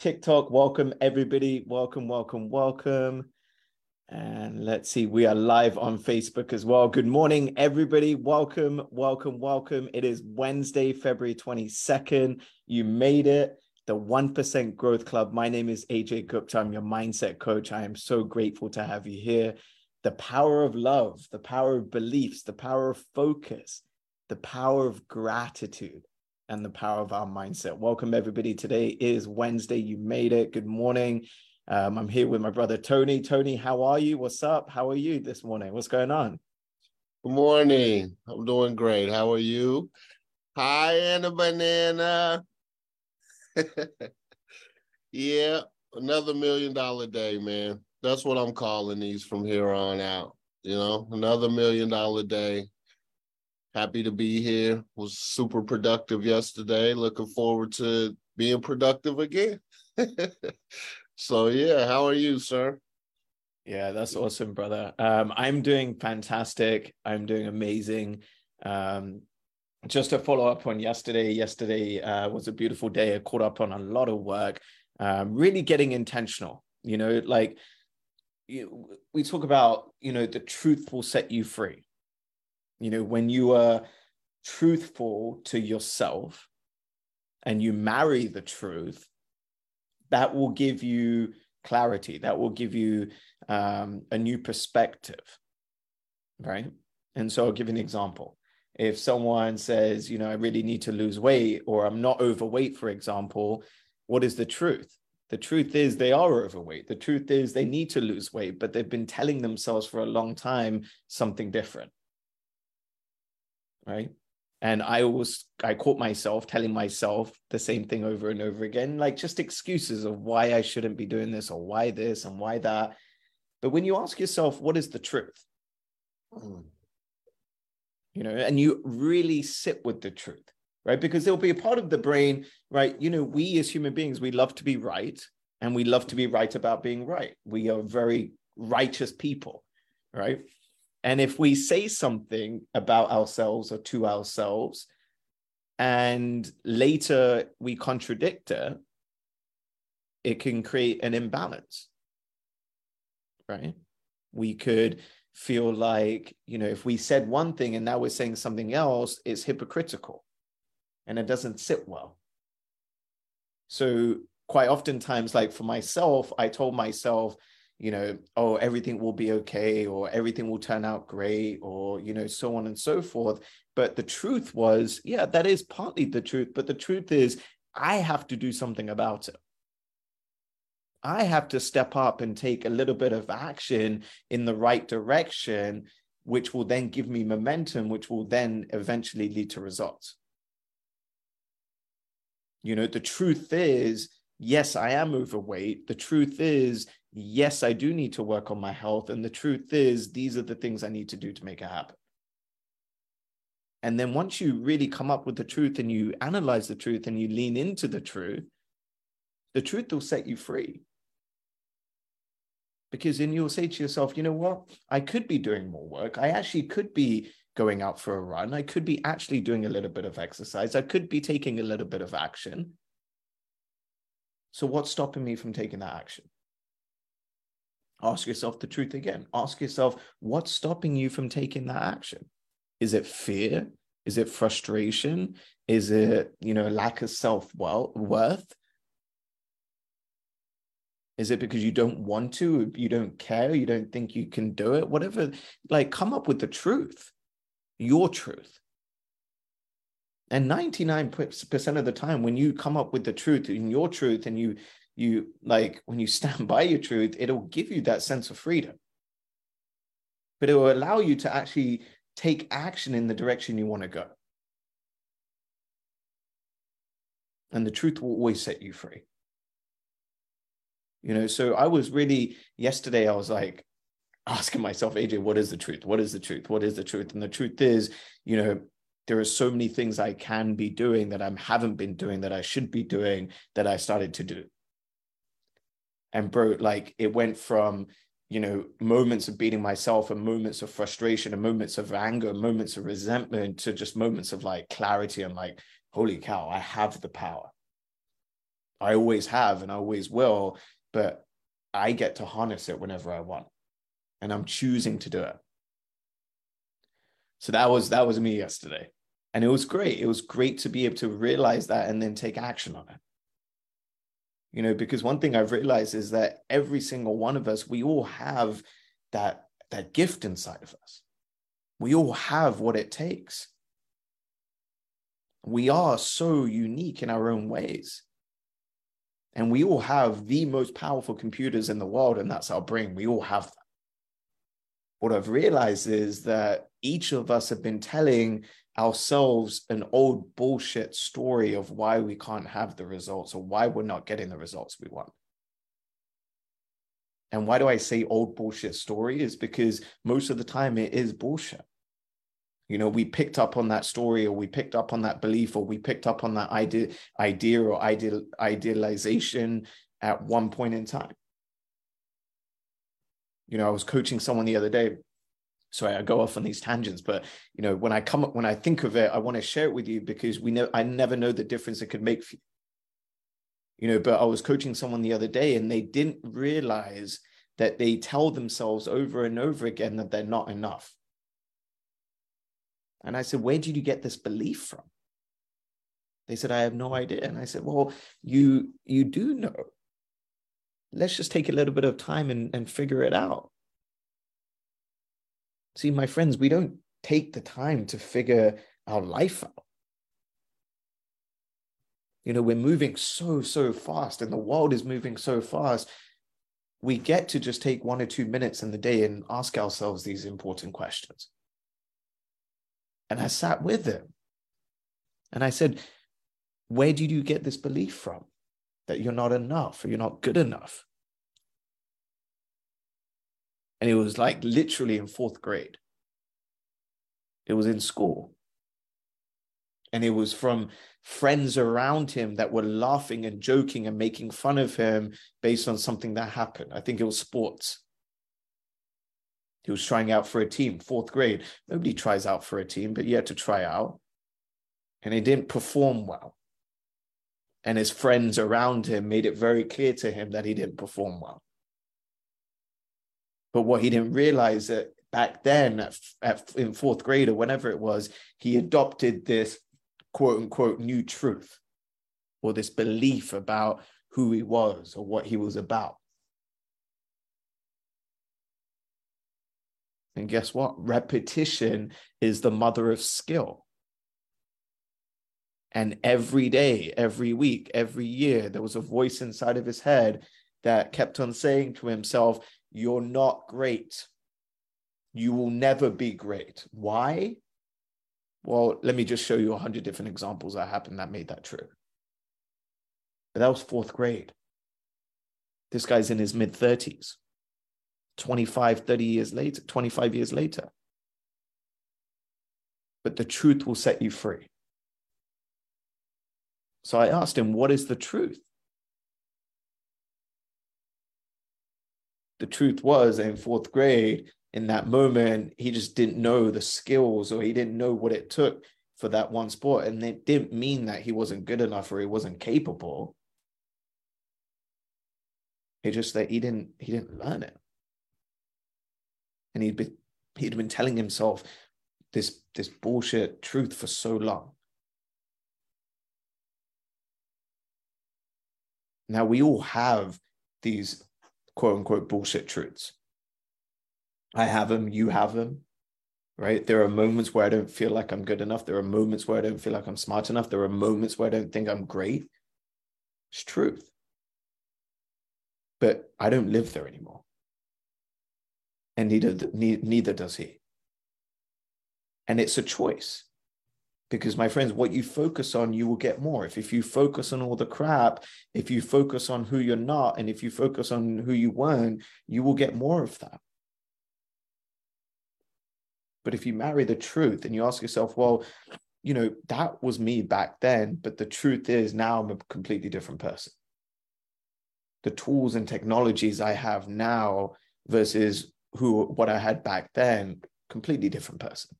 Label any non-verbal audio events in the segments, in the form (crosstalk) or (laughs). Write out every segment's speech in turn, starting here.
TikTok, welcome everybody. Welcome, welcome, welcome. And let's see, we are live on Facebook as well. Good morning, everybody. Welcome, welcome, welcome. It is Wednesday, February 22nd. You made it. The 1% Growth Club. My name is AJ Gupta. I'm your mindset coach. I am so grateful to have you here. The power of love, the power of beliefs, the power of focus, the power of gratitude and the power of our mindset. Welcome, everybody. Today is Wednesday. You made it. Good morning. Um, I'm here with my brother Tony. Tony, how are you? What's up? How are you this morning? What's going on? Good morning. I'm doing great. How are you? Hi, Anna Banana. (laughs) yeah, another million dollar day, man. That's what I'm calling these from here on out. You know, another million dollar day happy to be here. Was super productive yesterday. Looking forward to being productive again. (laughs) so yeah, how are you, sir? Yeah, that's awesome, brother. Um, I'm doing fantastic. I'm doing amazing. Um, just to follow up on yesterday, yesterday uh, was a beautiful day. I caught up on a lot of work, um, really getting intentional. You know, like you, we talk about, you know, the truth will set you free you know, when you are truthful to yourself and you marry the truth, that will give you clarity, that will give you um, a new perspective, right? And so I'll give an example. If someone says, you know, I really need to lose weight or I'm not overweight, for example, what is the truth? The truth is they are overweight. The truth is they need to lose weight, but they've been telling themselves for a long time something different right? And I always I caught myself telling myself the same thing over and over again, like just excuses of why I shouldn't be doing this or why this and why that. But when you ask yourself, what is the truth? Mm. You know, and you really sit with the truth, right? Because there'll be a part of the brain, right? You know, we as human beings, we love to be right and we love to be right about being right. We are very righteous people, right? And if we say something about ourselves or to ourselves, and later we contradict it, it can create an imbalance, right? We could feel like, you know, if we said one thing and now we're saying something else, it's hypocritical and it doesn't sit well. So, quite oftentimes, like for myself, I told myself, you know, oh, everything will be okay, or everything will turn out great, or, you know, so on and so forth. But the truth was, yeah, that is partly the truth. But the truth is, I have to do something about it. I have to step up and take a little bit of action in the right direction, which will then give me momentum, which will then eventually lead to results. You know, the truth is, yes, I am overweight. The truth is, yes, I do need to work on my health. And the truth is, these are the things I need to do to make it happen. And then once you really come up with the truth and you analyze the truth and you lean into the truth, the truth will set you free. Because then you'll say to yourself, you know what? I could be doing more work. I actually could be going out for a run. I could be actually doing a little bit of exercise. I could be taking a little bit of action. So, what's stopping me from taking that action? Ask yourself the truth again. Ask yourself what's stopping you from taking that action? Is it fear? Is it frustration? Is it, you know, lack of self worth? Is it because you don't want to, you don't care, you don't think you can do it? Whatever, like come up with the truth, your truth. And 99% of the time, when you come up with the truth in your truth and you you like when you (laughs) stand by your truth, it'll give you that sense of freedom. But it will allow you to actually take action in the direction you want to go. And the truth will always set you free. You know, so I was really yesterday, I was like (laughs) asking myself, AJ, what is the truth? What is the truth? What is the truth? And the truth is, you know, there are so many things I can be doing that I haven't been doing that I should be doing that I started to do. And bro, like it went from, you know, moments of beating myself and moments of frustration and moments of anger, moments of resentment to just moments of like clarity and like, holy cow, I have the power. I always have and I always will, but I get to harness it whenever I want. And I'm choosing to do it. So that was that was me yesterday. And it was great. It was great to be able to realize that and then take action on it. You know, because one thing I've realized is that every single one of us, we all have that that gift inside of us. We all have what it takes. We are so unique in our own ways. And we all have the most powerful computers in the world, and that's our brain. We all have that. What I've realized is that each of us have been telling ourselves an old bullshit story of why we can't have the results or why we're not getting the results we want. And why do I say old bullshit story? Is because most of the time it is bullshit. You know, we picked up on that story or we picked up on that belief or we picked up on that idea, idea or ideal, idealization at one point in time. You know, I was coaching someone the other day sorry i go off on these tangents but you know when i come up when i think of it i want to share it with you because we know i never know the difference it could make for you you know but i was coaching someone the other day and they didn't realize that they tell themselves over and over again that they're not enough. And i said where did you get this belief from? They said i have no idea. And i said well you you do know. Let's just take a little bit of time and, and figure it out See, my friends, we don't take the time to figure our life out. You know, we're moving so, so fast, and the world is moving so fast. We get to just take one or two minutes in the day and ask ourselves these important questions. And I sat with him and I said, Where did you get this belief from that you're not enough or you're not good enough? And it was like literally in fourth grade. It was in school. And it was from friends around him that were laughing and joking and making fun of him based on something that happened. I think it was sports. He was trying out for a team, fourth grade. Nobody tries out for a team, but he had to try out. And he didn't perform well. And his friends around him made it very clear to him that he didn't perform well. But what he didn't realize that back then at, at, in fourth grade or whenever it was, he adopted this quote unquote new truth or this belief about who he was or what he was about. And guess what? Repetition is the mother of skill. And every day, every week, every year, there was a voice inside of his head that kept on saying to himself, you're not great. You will never be great. Why? Well, let me just show you a hundred different examples that happened that made that true. But that was fourth grade. This guy's in his mid 30s, 25, 30 years later, 25 years later. But the truth will set you free. So I asked him, What is the truth? The truth was in fourth grade, in that moment, he just didn't know the skills or he didn't know what it took for that one sport. And it didn't mean that he wasn't good enough or he wasn't capable. It just that he didn't he didn't learn it. And he'd been he'd been telling himself this this bullshit truth for so long. Now we all have these quote unquote bullshit truths. I have them, you have them, right? There are moments where I don't feel like I'm good enough. There are moments where I don't feel like I'm smart enough. There are moments where I don't think I'm great. It's truth. But I don't live there anymore. And neither, neither does he. And it's a choice. Because my friends what you focus on you will get more. If, if you focus on all the crap if you focus on who you're not and if you focus on who you weren't you will get more of that. But if you marry the truth and you ask yourself well you know that was me back then but the truth is now i'm a completely different person. The tools and technologies i have now versus who what i had back then completely different person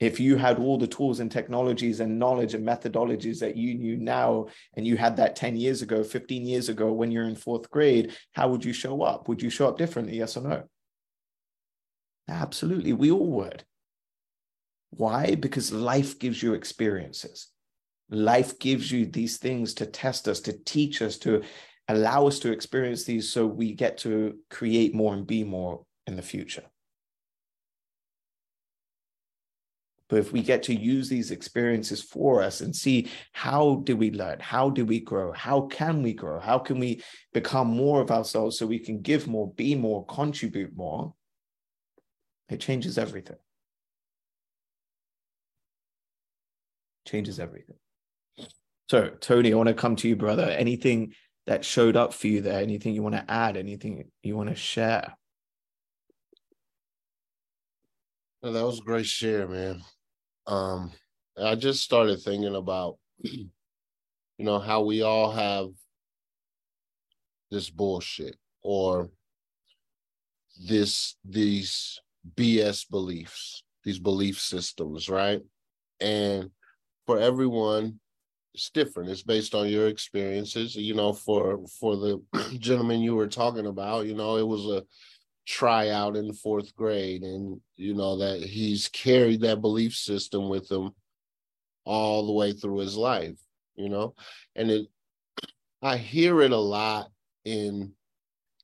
if you had all the tools and technologies and knowledge and methodologies that you knew now and you had that 10 years ago 15 years ago when you're in fourth grade how would you show up? Would you show up differently yes or no? Absolutely we all would. Why? Because life gives you experiences. Life gives you these things to test us to teach us to allow us to experience these so we get to create more and be more in the future But if we get to use these experiences for us and see how do we learn? How do we grow? How can we grow? How can we become more of ourselves so we can give more, be more, contribute more? It changes everything. Changes everything. So, Tony, I want to come to you, brother. Anything that showed up for you there? Anything you want to add? Anything you want to share? That was a great share, man um, I just started thinking about, (clears throat) you know, how we all have this bullshit or this these BS beliefs, these belief systems, right? And for everyone, it's different. It's based on your experiences. You know, for for the (clears throat) gentleman you were talking about, you know, it was a tryout in fourth grade and you know that he's carried that belief system with him all the way through his life you know? And it i hear it a lot in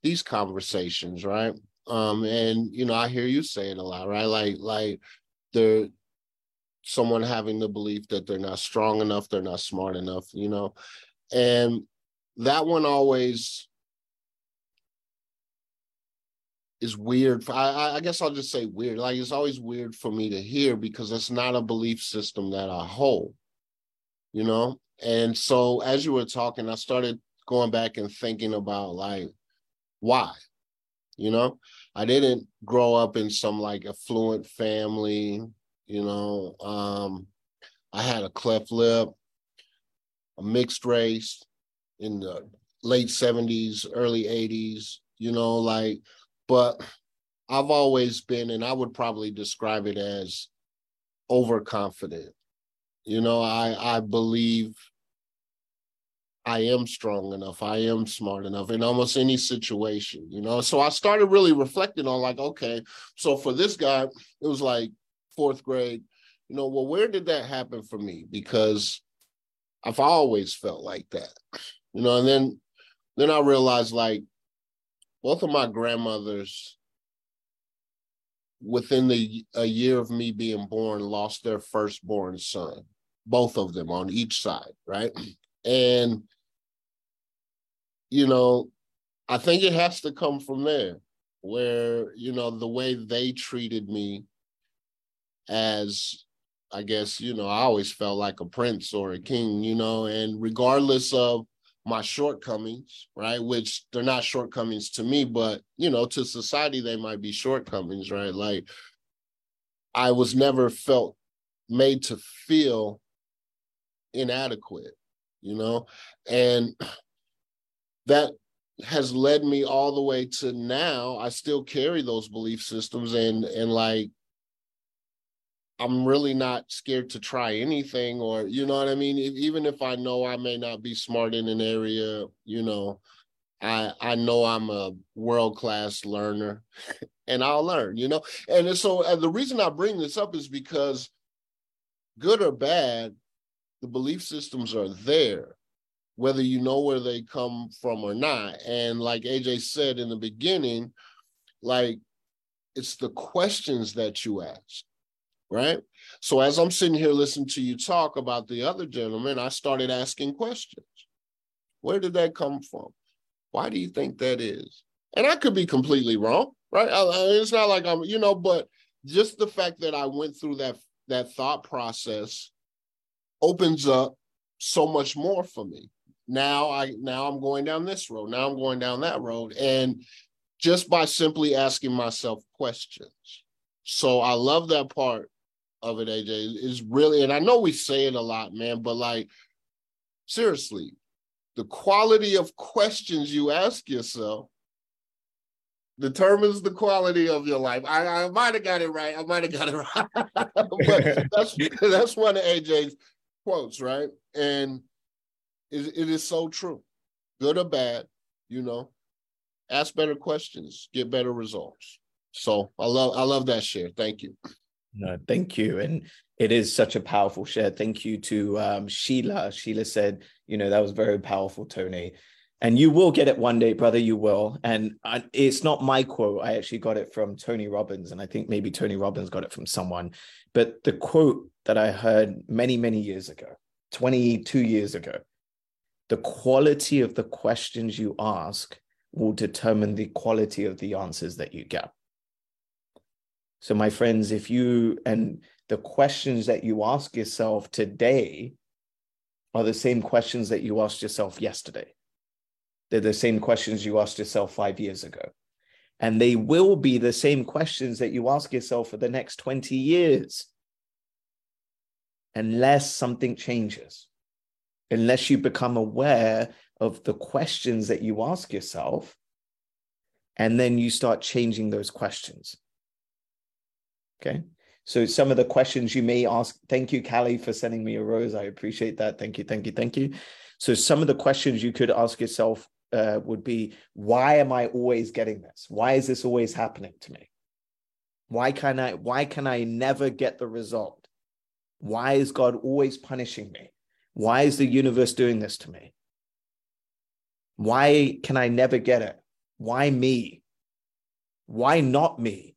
these conversations right? Um and you know i hear you say it a lot right? Like like they're someone having the belief that they're not strong enough they're not smart enough you know? And that one always is weird. I, I guess I'll just say weird. Like it's always weird for me to hear because it's not a belief system that I hold, you know? And so as you were talking, I started going back and thinking about like, why? You know, I didn't grow up in some like affluent family, you know. Um, I had a cleft lip, a mixed race in the late 70s, early 80s, you know, like but I've always been, and I would probably describe it as overconfident. You know, I I believe I am strong enough. I am smart enough in almost any situation, you know. So I started really reflecting on like, okay, so for this guy, it was like fourth grade, you know, well, where did that happen for me? Because I've always felt like that, you know, and then then I realized like both of my grandmothers within the a year of me being born lost their firstborn son both of them on each side right? And you know i think it has to come from there where you know the way they treated me as i guess you know i always felt like a prince or a king you know? And regardless of my shortcomings, right? Which they're not shortcomings to me, but you know, to society they might be shortcomings, right? Like I was never felt made to feel inadequate, you know, and (clears throat) that has led me all the way to now. I still carry those belief systems and and like I'm really not scared to try anything, or you know what I mean. If, even if I know I may not be smart in an area, you know, I I know I'm a world class learner, (laughs) and I'll learn. You know, and so and the reason I bring this up is because, good or bad, the belief systems are there, whether you know where they come from or not. And like AJ said in the beginning, like it's the questions that you ask right? So as I'm sitting here listening to you talk about the other gentleman, I started asking questions. Where did that come from? Why do you think that is? And I could be completely wrong, right? I, it's not like I'm, you know, but just the fact that I went through that that thought process opens up so much more for me. Now I now I'm going down this road. Now I'm going down that road. And just by simply asking myself questions. So I love that part of it, AJ. Is really, and I know we say it a lot, man, but like seriously, the quality of questions you ask yourself determines the quality of your life. I, I might have got it right. I might have got it right. (laughs) but that's (laughs) that's one of AJ's quotes, right? And it, it is so true. Good or bad, you know, ask better questions, get better results. So I love I love that share. Thank you. No, thank you. And it is such a powerful share. Thank you to um, Sheila. Sheila said, you know, that was very powerful, Tony. And you will get it one day, brother. You will. And I, it's not my quote. I actually got it from Tony Robbins. And I think maybe Tony Robbins got it from someone. But the quote that I heard many, many years ago, 22 years ago, the quality of the questions you ask will determine the quality of the answers that you get. So, my friends, if you and the questions that you ask yourself today are the same questions that you asked yourself yesterday, they're the same questions you asked yourself five years ago. And they will be the same questions that you ask yourself for the next 20 years, unless something changes, unless you become aware of the questions that you ask yourself, and then you start changing those questions. Okay. So some of the questions you may ask, thank you, Callie, for sending me a rose. I appreciate that. Thank you, thank you, thank you. So some of the questions you could ask yourself uh, would be, why am I always getting this? Why is this always happening to me? Why can I, why can I never get the result? Why is God always punishing me? Why is the universe doing this to me? Why can I never get it? Why me? Why not me?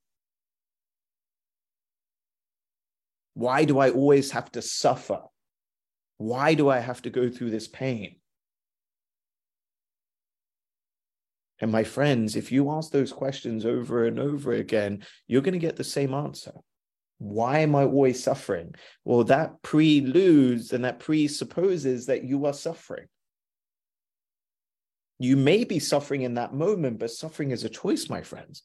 Why do I always have to suffer? Why do I have to go through this pain? And my friends, if you ask those questions over and over again, you're going to get the same answer. Why am I always suffering? Well, that preludes and that presupposes that you are suffering. You may be suffering in that moment, but suffering is a choice, my friends.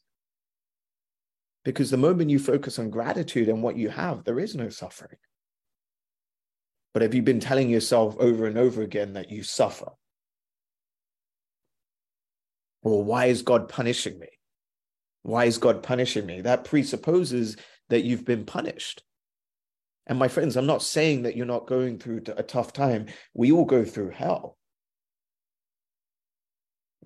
Because the moment you focus on gratitude and what you have, there is no suffering. But have you been telling yourself over and over again that you suffer? Well, why is God punishing me? Why is God punishing me? That presupposes that you've been punished. And my friends, I'm not saying that you're not going through a tough time. We all go through hell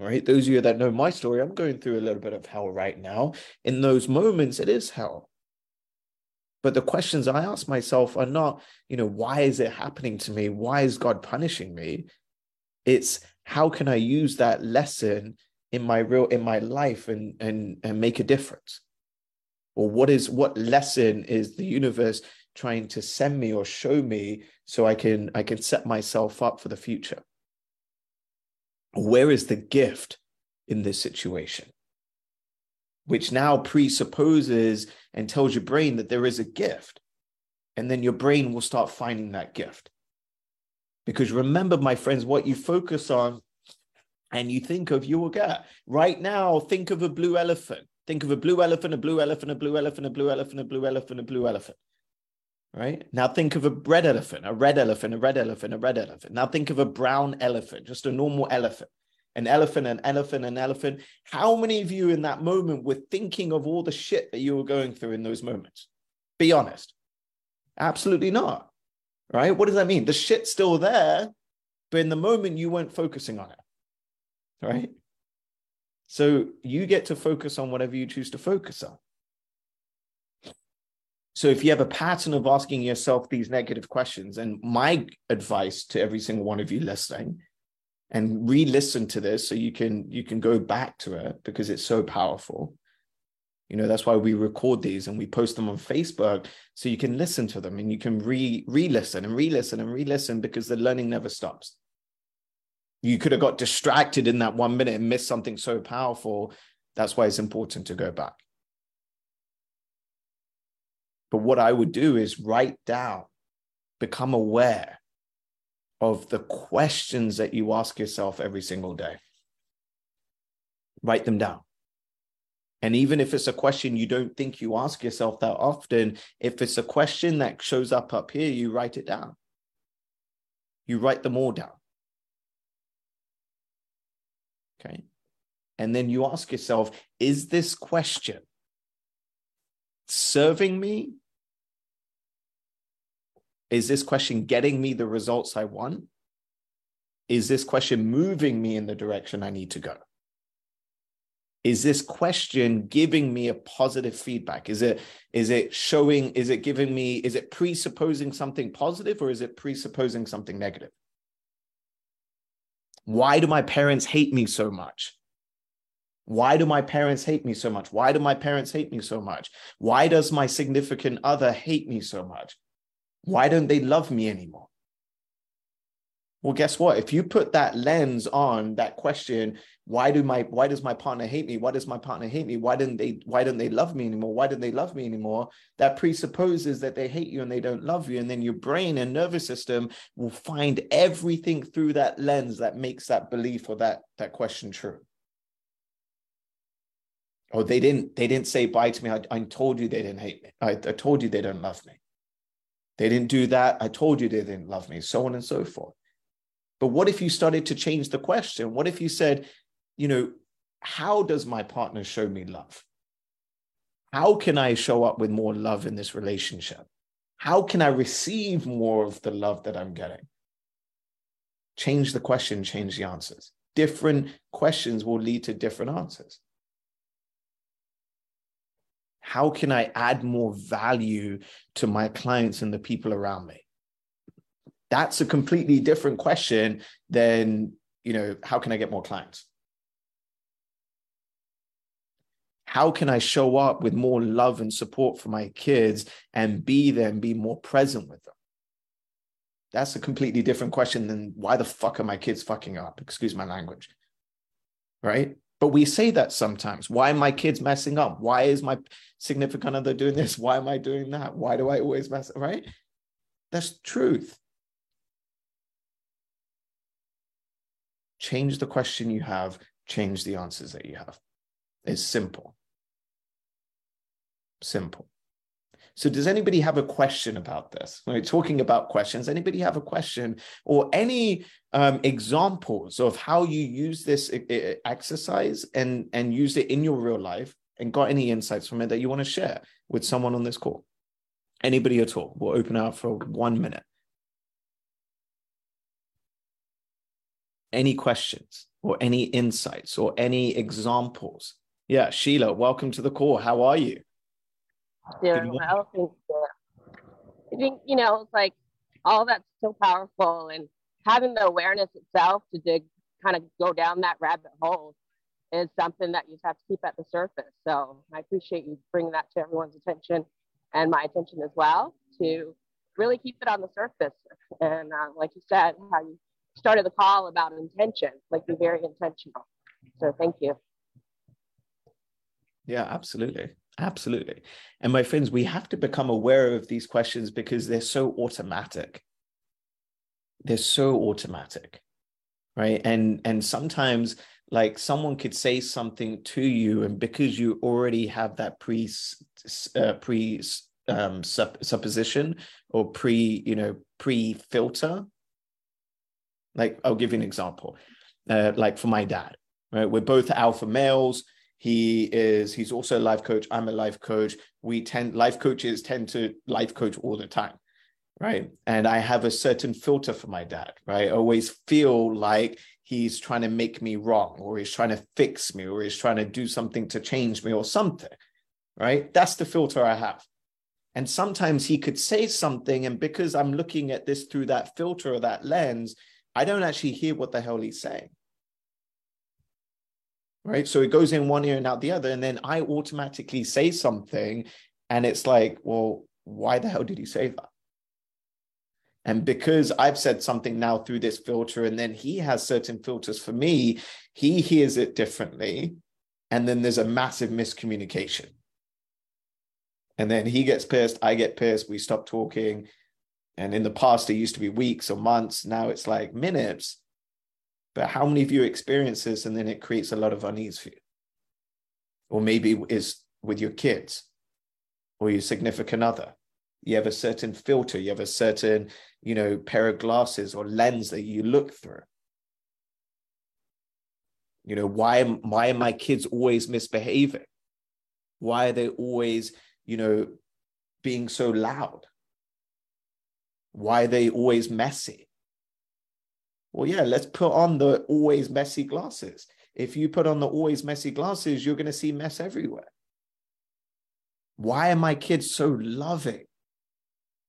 right? Those of you that know my story, I'm going through a little bit of hell right now. In those moments, it is hell. But the questions I ask myself are not, you know, why is it happening to me? Why is God punishing me? It's how can I use that lesson in my real in my life and and and make a difference? Or what is what lesson is the universe trying to send me or show me so I can I can set myself up for the future? Where is the gift in this situation? Which now presupposes and tells your brain that there is a gift. And then your brain will start finding that gift. Because remember, my friends, what you focus on and you think of, you will get. Right now, think of a blue elephant. Think of a blue elephant, a blue elephant, a blue elephant, a blue elephant, a blue elephant, a blue elephant. Right? Now think of a red elephant, a red elephant, a red elephant, a red elephant. Now think of a brown elephant, just a normal elephant. An elephant, an elephant, an elephant. How many of you in that moment were thinking of all the shit that you were going through in those moments? Be honest. Absolutely not. Right? What does that mean? The shit's still there, but in the moment you weren't focusing on it. Right? So you get to focus on whatever you choose to focus on. So if you have a pattern of asking yourself these negative questions, and my advice to every single one of you listening, and re-listen to this so you can you can go back to it because it's so powerful. You know, that's why we record these and we post them on Facebook so you can listen to them and you can re re-listen and re-listen and re-listen because the learning never stops. You could have got distracted in that one minute and missed something so powerful. That's why it's important to go back. But what I would do is write down, become aware of the questions that you ask yourself every single day. Write them down. And even if it's a question you don't think you ask yourself that often, if it's a question that shows up up here, you write it down. You write them all down. Okay. And then you ask yourself, is this question serving me? Is this question getting me the results I want? Is this question moving me in the direction I need to go? is this question giving me a positive feedback? Is it is it showing is it giving me is it presupposing something positive or is it presupposing something negative? Why do my parents hate me so much? Why do my parents hate me so much? Why do my parents hate me so much? Why does my significant other hate me so much why don't they love me anymore well, guess what? If you put that lens on that question, why do my why does my partner hate me? Why does my partner hate me? Why didn't they why don't they love me anymore? Why don't they love me anymore? That presupposes that they hate you and they don't love you. And then your brain and nervous system will find everything through that lens that makes that belief or that that question true. Oh, they didn't they didn't say bye to me. I, I told you they didn't hate me. I, I told you they don't love me. They didn't do that. I told you they didn't love me, so on and so forth. But what if you started to change the question? What if you said, you know, how does my partner show me love? How can I show up with more love in this relationship? How can I receive more of the love that I'm getting? Change the question, change the answers. Different questions will lead to different answers. How can I add more value to my clients and the people around me? that's a completely different question than you know how can i get more clients? How can i show up with more love and support for my kids and be there and be more present with them? That's a completely different question than why the fuck are my kids fucking up? Excuse my language. Right but we say that sometimes why are my kids messing up why is my significant other doing this why am i doing that why do i always mess up? right that's truth change the question you have, change the answers that you have. It's simple. Simple. So, does anybody have a question about this? We're talking about questions, anybody have a question or any um, examples of how you use this exercise and and use it in your real life, and got any insights from it that you want to share with someone on this call? Anybody at all? We'll open up for one minute. any questions or any insights or any examples? Yeah, Sheila, welcome to the call. How are you? Doing well, thank. I think, you know, it's like all that's so powerful and having the awareness itself to dig, kind of go down that rabbit hole is something that you have to keep at the surface. So I appreciate you bringing that to everyone's attention and my attention as well to really keep it on the surface. And uh, like you said, how you started the call about intention, like be very intentional. So thank you. Yeah, absolutely. Absolutely. And my friends, we have to become aware of these questions because they're so automatic. They're so automatic. Right. And and sometimes like someone could say something to you, and because you already have that pre uh, pre um, sup- supposition or pre you know pre filter like I'll give you an example. Uh, like for my dad, right? We're both alpha males. He is. He's also a life coach. I'm a life coach. We tend life coaches tend to life coach all the time, right? And I have a certain filter for my dad, right? I always feel like he's trying to make me wrong, or he's trying to fix me, or he's trying to do something to change me, or something, right? That's the filter I have. And sometimes he could say something, and because I'm looking at this through that filter or that lens, I don't actually hear what the hell he's saying. Right. So it goes in one ear and out the other. And then I automatically say something. And it's like, well, why the hell did he say that? And because I've said something now through this filter, and then he has certain filters for me, he hears it differently. And then there's a massive miscommunication. And then he gets pissed, I get pissed, we stop talking. And in the past, it used to be weeks or months. Now it's like minutes. But how many of you experience this and then it creates a lot of unease for you? Or maybe it's with your kids or your significant other. You have a certain filter, you have a certain, you know, pair of glasses or lens that you look through. You know, why why are my kids always misbehaving? Why are they always, you know, being so loud? Why are they always messy? Well, yeah, let's put on the always messy glasses. If you put on the always messy glasses, you're going to see mess everywhere. Why are my kids so loving?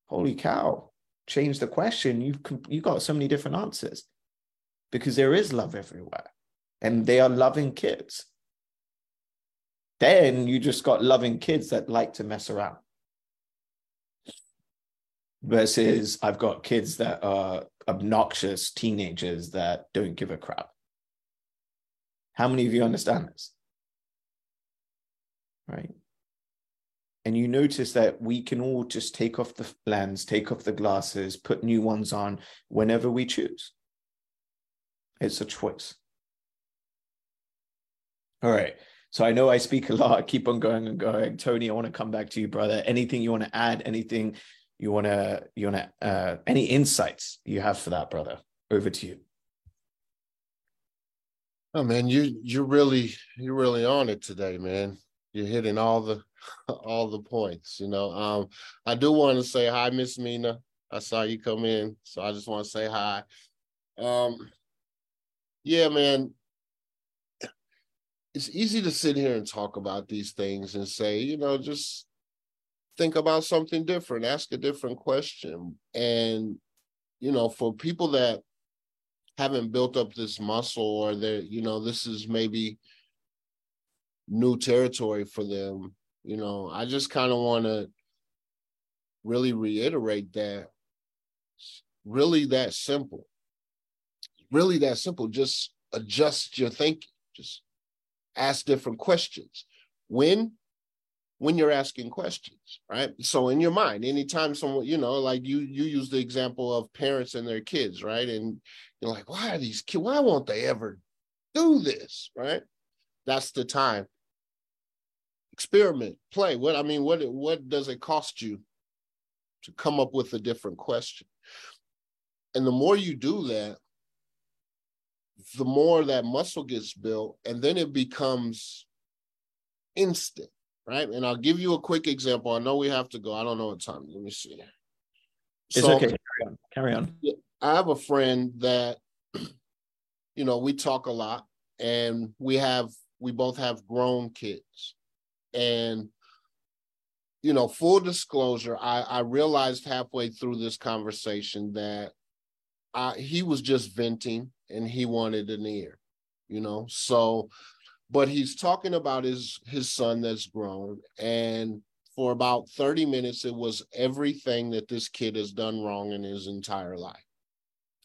Holy cow. Change the question. You've you got so many different answers because there is love everywhere and they are loving kids. Then you just got loving kids that like to mess around. Versus, I've got kids that are obnoxious teenagers that don't give a crap. How many of you understand this? Right. And you notice that we can all just take off the lens, take off the glasses, put new ones on whenever we choose. It's a choice. All right. So I know I speak a lot. I keep on going and going. Tony, I want to come back to you, brother. Anything you want to add? Anything you want to you want to uh, any insights you have for that, brother? Over to you. Oh man, you you're really you're really on it today, man. You're hitting all the (laughs) all the points. You know, um, I do want to say hi, Miss Mina. I saw you come in, so I just want to say hi. Um, yeah, man, it's easy to sit here and talk about these things and say, you know, just think about something different, ask a different question. And, you know, for people that haven't built up this muscle or that, you know, this is maybe new territory for them, you know, I just kind of want to really reiterate that really that simple. Really that simple. Just adjust your thinking. Just ask different questions. When when you're asking questions, right? So in your mind, anytime someone, you know, like you you use the example of parents and their kids, right? And you're like, why are these kids, why won't they ever do this? Right? That's the time. Experiment, play. What I mean, what what does it cost you to come up with a different question? And the more you do that, the more that muscle gets built, and then it becomes instant, right? And I'll give you a quick example. I know we have to go. I don't know what time. Let me see. It's so, okay. Carry on. Carry on. I have a friend that, (clears throat) you know, we talk a lot, and we have we both have grown kids, and you know, full disclosure, I, I realized halfway through this conversation that I, he was just venting and he wanted an ear, you know. So, but he's talking about his his son that's grown, and for about 30 minutes, it was everything that this kid has done wrong in his entire life.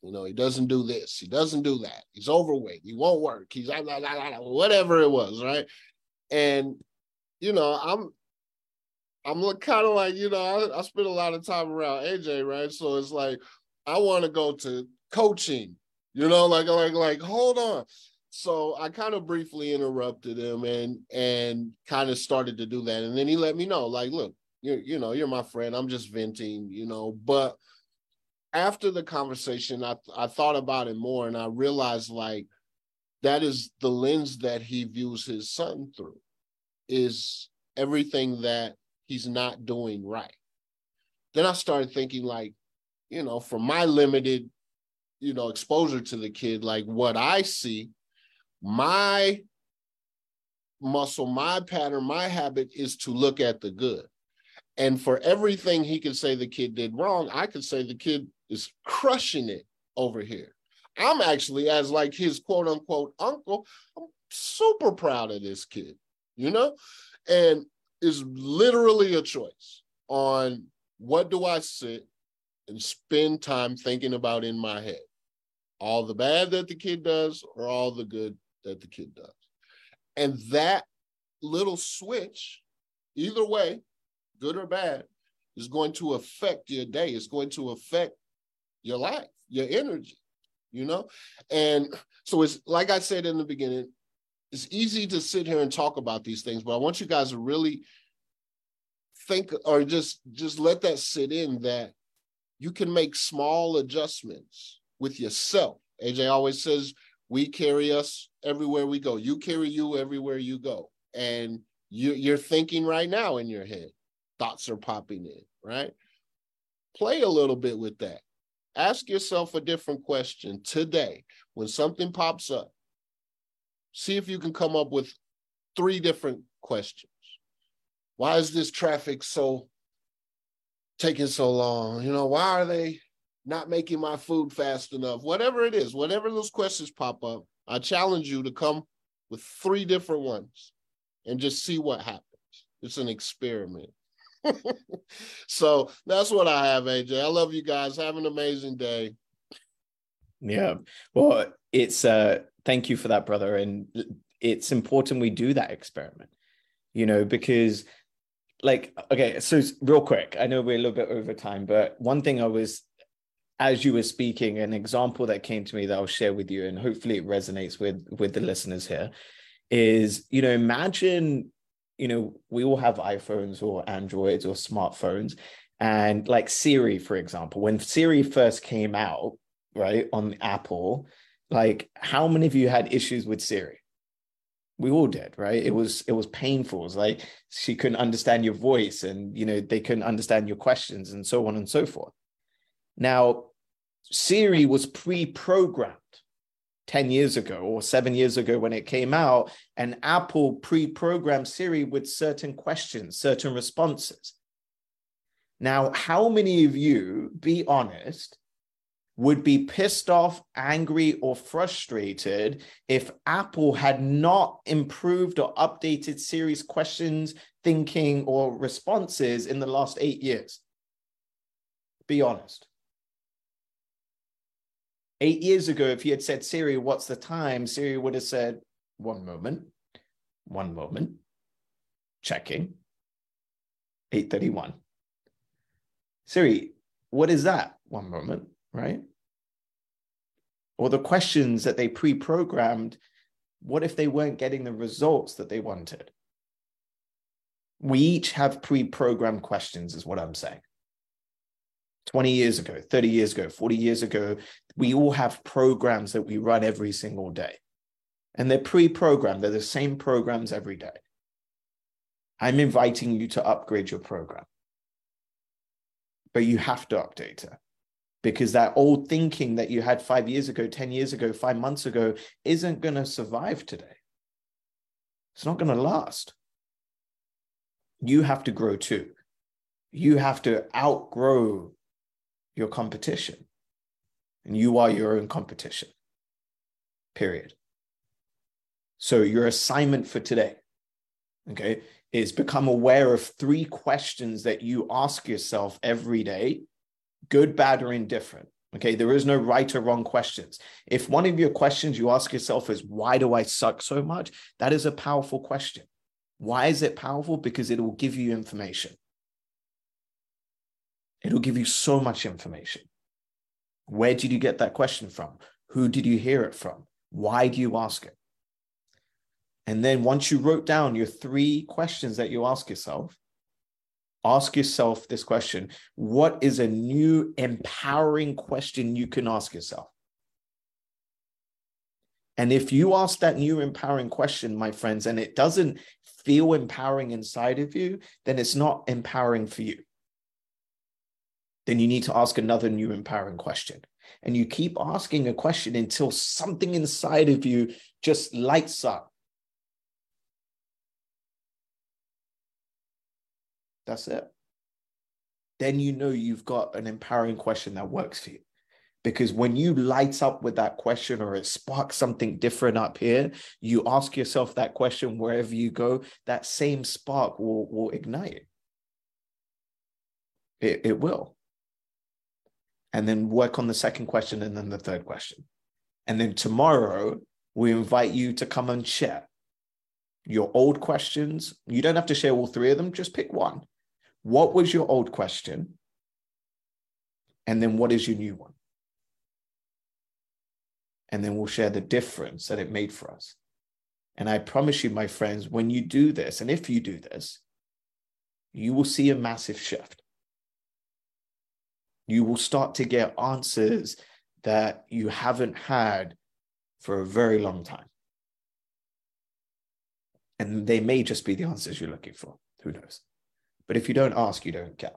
You know, he doesn't do this, he doesn't do that, he's overweight, he won't work, he's whatever it was, right? And you know, I'm I'm kind of like, you know, I, I spend a lot of time around AJ, right? So it's like I want to go to coaching you know, like like like hold on. So I kind of briefly interrupted him and and kind of started to do that. And then he let me know, like, look, you you know, you're my friend. I'm just venting, you know. But after the conversation, I I thought about it more and I realized like that is the lens that he views his son through is everything that he's not doing right. Then I started thinking like, you know, from my limited you know exposure to the kid like what i see my muscle my pattern my habit is to look at the good. And for everything he could say the kid did wrong i could say the kid is crushing it over here. I'm actually as like his quote unquote uncle i'm super proud of this kid you know? And is literally a choice on what do i sit and spend time thinking about in my head? All the bad that the kid does or all the good that the kid does. And that little switch, either way, good or bad, is going to affect your day. It's going to affect your life, your energy, you know? And so it's like I said in the beginning, it's easy to sit here and talk about these things, but I want you guys to really think or just just let that sit in that you can make small adjustments with yourself. AJ always says, we carry us everywhere we go. You carry you everywhere you go. And you, you're thinking right now in your head. Thoughts are popping in, right? Play a little bit with that. Ask yourself a different question today when something pops up. See if you can come up with three different questions. Why is this traffic so taking so long? You know, why are they not making my food fast enough? Whatever it is, whatever those questions pop up, I challenge you to come with three different ones and just see what happens. It's an experiment. (laughs) so that's what I have, AJ. I love you guys. Have an amazing day. Yeah. Well, it's uh thank you for that, brother. And it's important we do that experiment, you know, because like okay so real quick i know we're a little bit over time but one thing i was as you were speaking an example that came to me that i'll share with you and hopefully it resonates with with the listeners here is you know imagine you know we all have iphones or androids or smartphones and like siri for example when siri first came out right on apple like how many of you had issues with siri? We all did right? It was it was painful. It was like she couldn't understand your voice and you know they couldn't understand your questions and so on and so forth now siri was pre-programmed 10 years ago or 7 years ago when it came out and apple pre-programmed siri with certain questions certain responses now how many of you be honest would be pissed off, angry, or frustrated if Apple had not improved or updated Siri's questions, thinking, or responses in the last eight years? Be honest. Eight years ago, if you had said, Siri, what's the time? Siri would have said, one moment, one moment, checking, 831. Siri, what is that? One moment right? Or the questions that they pre programmed, what if they weren't getting the results that they wanted? We each have pre programmed questions, is what I'm saying. 20 years ago, 30 years ago, 40 years ago, we all have programs that we run every single day. And they're pre programmed, they're the same programs every day. I'm inviting you to upgrade your program, but you have to update it because that old thinking that you had five years ago, 10 years ago, five months ago isn't going to survive today. It's not going to last. You have to grow too. You have to outgrow your competition. And you are your own competition, period. So, your assignment for today, okay, is become aware of three questions that you ask yourself every day good, bad, or indifferent. Okay, there is no right or wrong questions. If one of your questions you ask yourself is, Why do I suck so much? That is a powerful question. Why is it powerful? Because it will give you information. It'll give you so much information. Where did you get that question from? Who did you hear it from? Why do you ask it? And then once you wrote down your three questions that you ask yourself, ask yourself this question What is a new empowering question you can ask yourself? And if you ask that new empowering question, my friends, and it doesn't feel empowering inside of you, then it's not empowering for you. Then you need to ask another new empowering question. And you keep asking a question until something inside of you just lights up That's it. Then you know you've got an empowering question that works for you. Because when you light up with that question or it sparks something different up here, you ask yourself that question wherever you go, that same spark will, will ignite. It, it will. And then work on the second question and then the third question. And then tomorrow, we invite you to come and share your old questions. You don't have to share all three of them, just pick one what was your old question? And then what is your new one? And then we'll share the difference that it made for us. And I promise you, my friends, when you do this, and if you do this, you will see a massive shift. You will start to get answers that you haven't had for a very long time. And they may just be the answers you're looking for. Who knows? But if you don't ask, you don't get.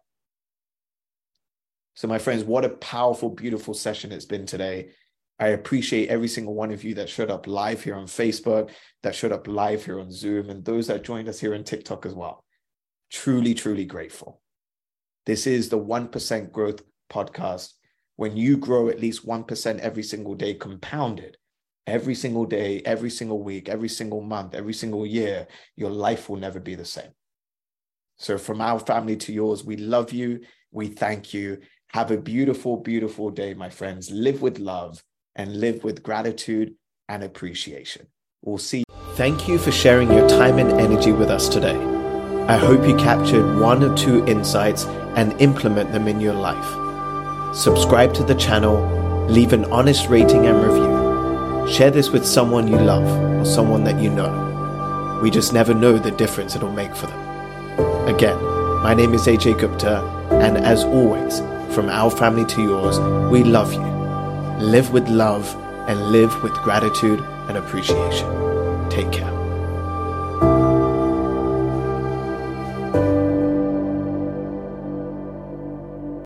So, my friends, what a powerful, beautiful session it's been today. I appreciate every single one of you that showed up live here on Facebook, that showed up live here on Zoom, and those that joined us here on TikTok as well. Truly, truly grateful. This is the 1% Growth Podcast. When you grow at least 1% every single day compounded, every single day, every single week, every single month, every single year, your life will never be the same. So, from our family to yours, we love you. We thank you. Have a beautiful, beautiful day, my friends. Live with love and live with gratitude and appreciation. We'll see. Thank you for sharing your time and energy with us today. I hope you captured one or two insights and implement them in your life. Subscribe to the channel, leave an honest rating and review. Share this with someone you love or someone that you know. We just never know the difference it'll make for them. Again, my name is AJ Gupta, and as always, from our family to yours, we love you live with love, and live with gratitude and appreciation. Take care.